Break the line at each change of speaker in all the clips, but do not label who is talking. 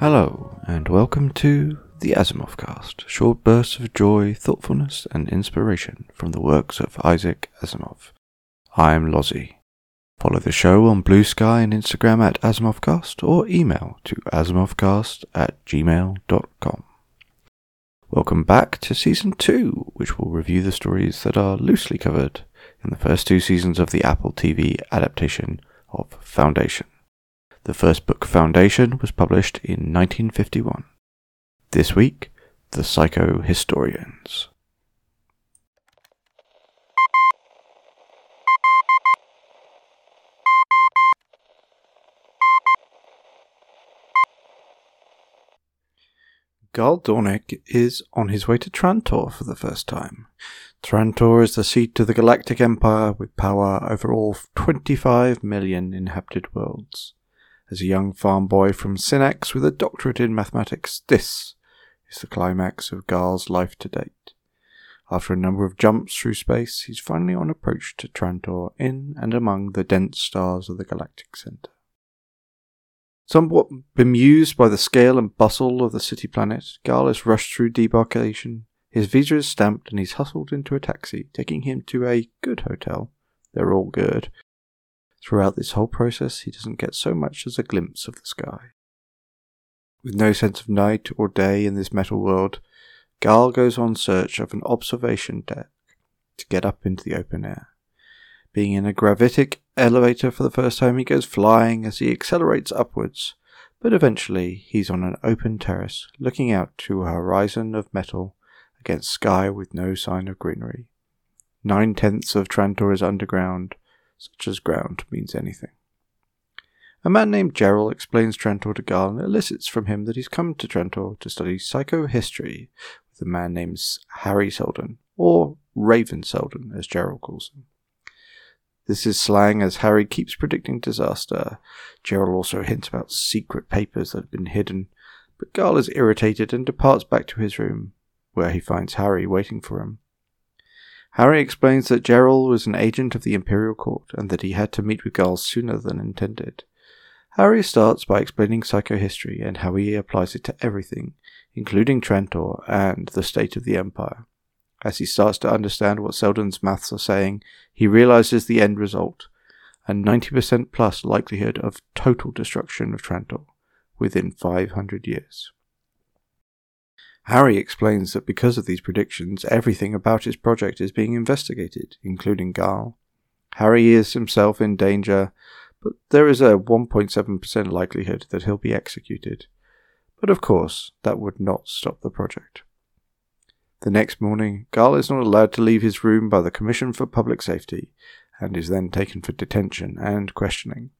Hello, and welcome to the Asimov Cast, short bursts of joy, thoughtfulness, and inspiration from the works of Isaac Asimov. I'm Lozzie. Follow the show on Blue Sky and Instagram at AsimovCast or email to asimovcast at gmail.com. Welcome back to Season 2, which will review the stories that are loosely covered in the first two seasons of the Apple TV adaptation of Foundation. The first book, Foundation, was published in 1951. This week, The Psycho Historians. Gaal Dornick is on his way to Trantor for the first time. Trantor is the seat of the Galactic Empire with power over all 25 million inhabited worlds. As a young farm boy from Synnax with a doctorate in mathematics, this is the climax of Gaal's life to date. After a number of jumps through space, he's finally on approach to Trantor in and among the dense stars of the galactic center. Somewhat bemused by the scale and bustle of the city planet, Gaal is rushed through debarkation. His visa is stamped and he's hustled into a taxi, taking him to a good hotel. They're all good. Throughout this whole process, he doesn't get so much as a glimpse of the sky. With no sense of night or day in this metal world, Gaal goes on search of an observation deck to get up into the open air. Being in a gravitic elevator for the first time, he goes flying as he accelerates upwards, but eventually he's on an open terrace looking out to a horizon of metal against sky with no sign of greenery. Nine tenths of Trantor is underground, such as ground means anything. A man named Gerald explains Trantor to Gaal and elicits from him that he's come to Trantor to study psychohistory with a man named Hari Seldon, or Raven Seldon, as Gerald calls him. This is slang as Hari keeps predicting disaster. Gerald also hints about secret papers that have been hidden, but Gaal is irritated and departs back to his room, where he finds Hari waiting for him. Hari explains that Gerald was an agent of the Imperial Court and that he had to meet with Gaal sooner than intended. Hari starts by explaining psychohistory and how he applies it to everything, including Trantor and the state of the Empire. As he starts to understand what Seldon's maths are saying, he realizes the end result a 90% plus likelihood of total destruction of Trantor within 500 years. Hari explains that because of these predictions, everything about his project is being investigated, including Gaal. Hari is himself in danger, but there is a 1.7% likelihood that he'll be executed. But of course, that would not stop the project. The next morning, Gaal is not allowed to leave his room by the Commission for Public Safety and is then taken for detention and questioning.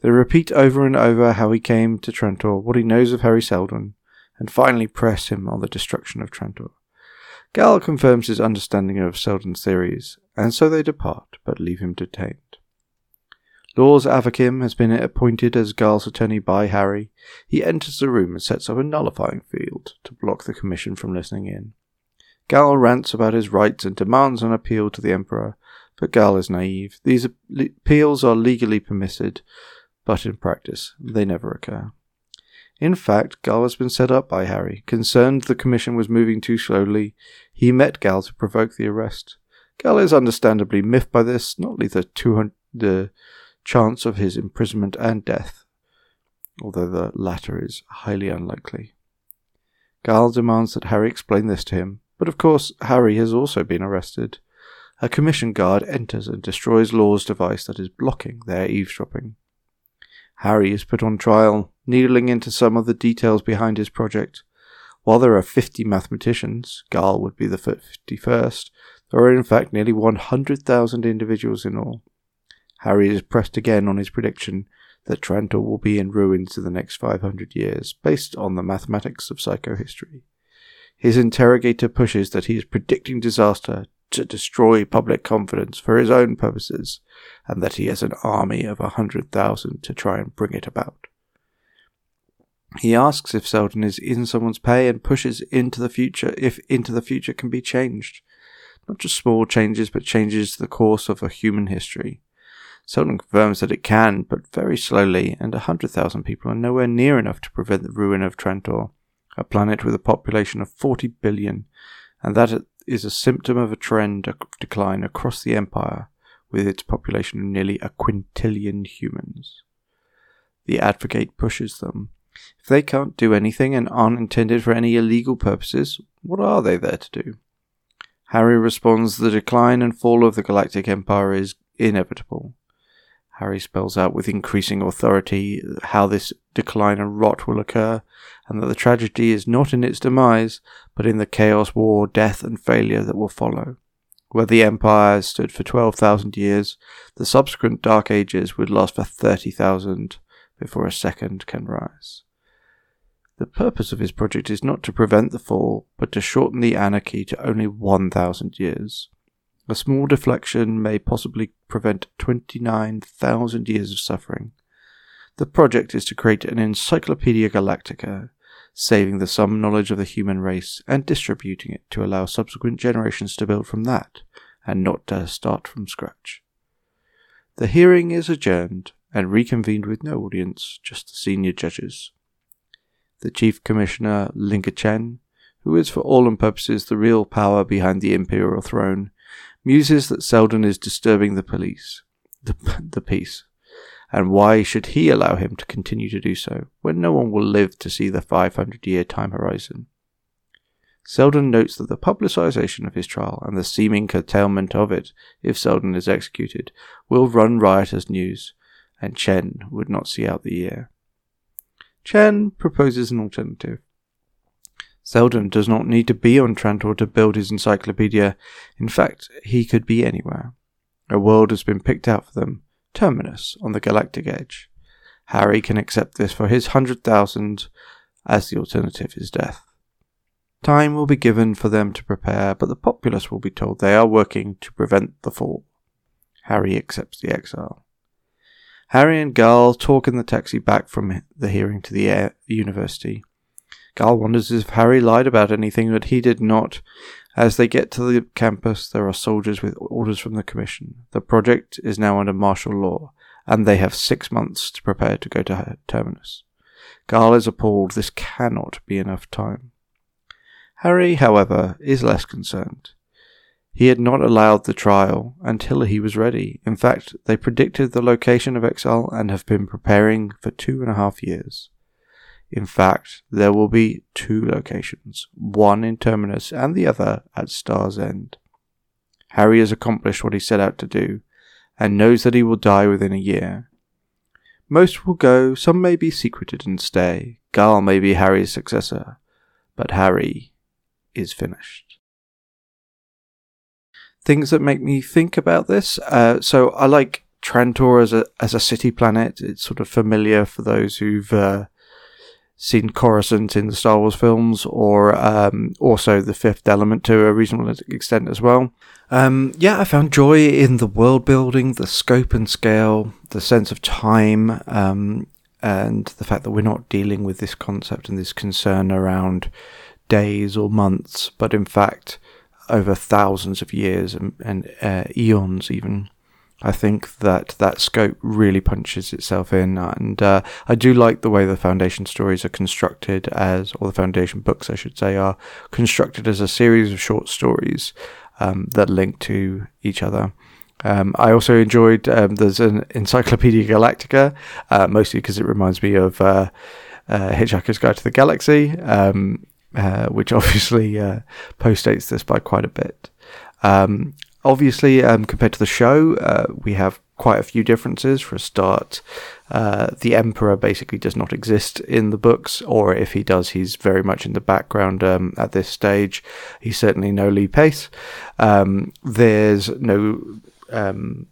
They repeat over and over how he came to Trantor, what he knows of Hari Seldon, and finally press him on the destruction of Trantor. Gaal confirms his understanding of Seldon's theories, and so they depart, but leave him detained. Lors Avakim has been appointed as Gaal's attorney by Hari. He enters the room and sets up a nullifying field to block the commission from listening in. Gaal rants about his rights and demands an appeal to the Emperor, but Gaal is naive. These appeals are legally permitted, but in practice they never occur. In fact, Gaal has been set up by Hari. Concerned the commission was moving too slowly, he met Gaal to provoke the arrest. Gaal is understandably miffed by this, not least the, the chance of his imprisonment and death, although the latter is highly unlikely. Gaal demands that Hari explain this to him, but of course, Hari has also been arrested. A commission guard enters and destroys Lors' device that is blocking their eavesdropping. Hari is put on trial, needling into some of the details behind his project. While there are 50 mathematicians, Gaal would be the 51st, there are in fact nearly 100,000 individuals in all. Hari is pressed again on his prediction that Trantor will be in ruins in the next 500 years, based on the mathematics of psychohistory. His interrogator pushes that he is predicting disaster to destroy public confidence for his own purposes, and that he has an army of a hundred thousand to try and bring it about. He asks if Seldon is in someone's pay and pushes into the future if into the future can be changed. Not just small changes, but changes to the course of a human history. Seldon confirms that it can, but very slowly, and a hundred thousand people are nowhere near enough to prevent the ruin of Trantor, a planet with a population of 40 billion, and that is a symptom of a trend of decline across the Empire, with its population of nearly a quintillion humans. The Advocate pushes them. If they can't do anything and aren't intended for any illegal purposes, what are they there to do? Hari responds the decline and fall of the Galactic Empire is inevitable. Hari spells out with increasing authority how this decline and rot will occur, and that the tragedy is not in its demise, but in the chaos, war, death, and failure that will follow. Where the Empire stood for 12,000 years, the subsequent Dark Ages would last for 30,000 before a second can rise. The purpose of his project is not to prevent the fall, but to shorten the anarchy to only 1,000 years. A small deflection may possibly prevent 29,000 years of suffering. The project is to create an Encyclopedia Galactica, saving the sum knowledge of the human race and distributing it to allow subsequent generations to build from that, and not to start from scratch. The hearing is adjourned and reconvened with no audience, just the senior judges. The Chief Commissioner, Linge Chen, who is for all and purposes the real power behind the imperial throne, muses that Seldon is disturbing the police, the, the peace, and why should he allow him to continue to do so when no one will live to see the 500 year time horizon? Seldon notes that the publicization of his trial and the seeming curtailment of it, if Seldon is executed, will run riot as news, and Chen would not see out the year. Chen proposes an alternative. Seldon does not need to be on Trantor to build his encyclopedia. In fact, he could be anywhere. A world has been picked out for them, Terminus, on the galactic edge. Hari can accept this for his hundred thousand, as the alternative is death. Time will be given for them to prepare, but the populace will be told they are working to prevent the fall. Hari accepts the exile. Hari and Gaal talk in the taxi back from the hearing to the air university. Gaal wonders if Hari lied about anything, but he did not. As they get to the campus, there are soldiers with orders from the Commission. The project is now under martial law, and they have six months to prepare to go to Terminus. Gaal is appalled. This cannot be enough time. Hari, however, is less concerned. He had not allowed the trial until he was ready. In fact, they predicted the location of exile and have been preparing for two and a half years. In fact, there will be two locations, one in Terminus and the other at Star's End. Hari has accomplished what he set out to do, and knows that he will die within a year. Most will go, some may be secreted and stay. Gaal may be Hari's successor, but Hari is finished. Things that make me think about this. Uh, so I like Trantor as a as a city planet. It's sort of familiar for those who've uh, seen Coruscant in the Star Wars films, or um, also the Fifth Element to a reasonable extent as well. Um, yeah, I found joy in the world building, the scope and scale, the sense of time, um, and the fact that we're not dealing with this concept and this concern around days or months, but in fact over thousands of years and, and uh, eons even. I think that that scope really punches itself in, and uh, I do like the way the foundation stories are constructed as, or the foundation books, I should say, are constructed as a series of short stories um, that link to each other. Um, I also enjoyed um, there's an Encyclopedia Galactica, uh, mostly because it reminds me of uh, uh, Hitchhiker's Guide to the Galaxy, um, uh, which obviously uh, postdates this by quite a bit. Um, obviously, um, compared to the show, uh, we have quite a few differences. For a start, uh, the Emperor basically does not exist in the books, or if he does, he's very much in the background um, at this stage. He's certainly no Lee Pace. Um, there's no, um,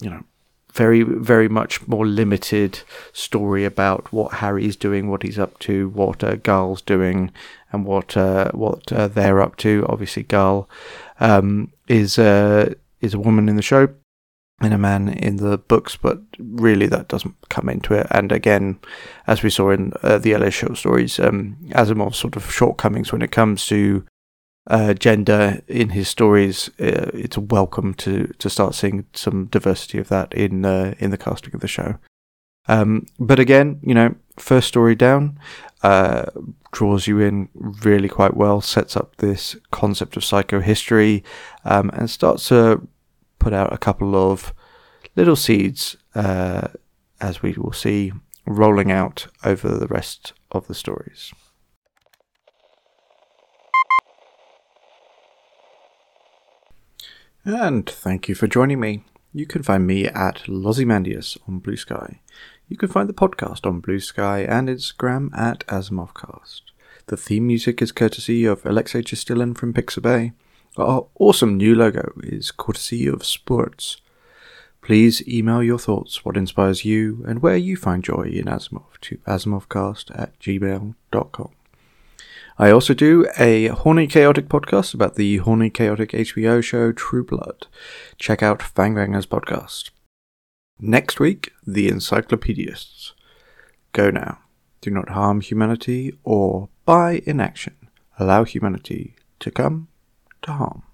you know, very, very much more limited story about what Hari's doing, what he's up to, what uh, Gaal's doing, and what uh, what uh, they're up to. Obviously, Gaal um, is uh, is a woman in the show and a man in the books, but really that doesn't come into it. And again, as we saw in uh, the LA short stories, um, Asimov's sort of shortcomings when it comes to uh, gender in his stories, uh, it's welcome to to start seeing some diversity of that in uh, in the casting of the show. Um, but again, you know, first story down uh, draws you in really quite well, sets up this concept of psychohistory, um, and starts to put out a couple of little seeds, uh, as we will see, rolling out over the rest of the stories. And thank you for joining me. You can find me at Lozimandius on Blue Sky. You can find the podcast on Blue Sky and Instagram at Asimovcast. The theme music is courtesy of Alexei Chistilin from Pixabay. Our awesome new logo is courtesy of Spurz. Please email your thoughts, what inspires you, and where you find joy in Asimov to asimovcast at gmail.com. I also do a Horny Chaotic podcast about the Horny Chaotic HBO show True Blood. Check out Fangbangers podcast. Next week, the Encyclopedists. Go now. Do not harm humanity or, by inaction, allow humanity to come to harm.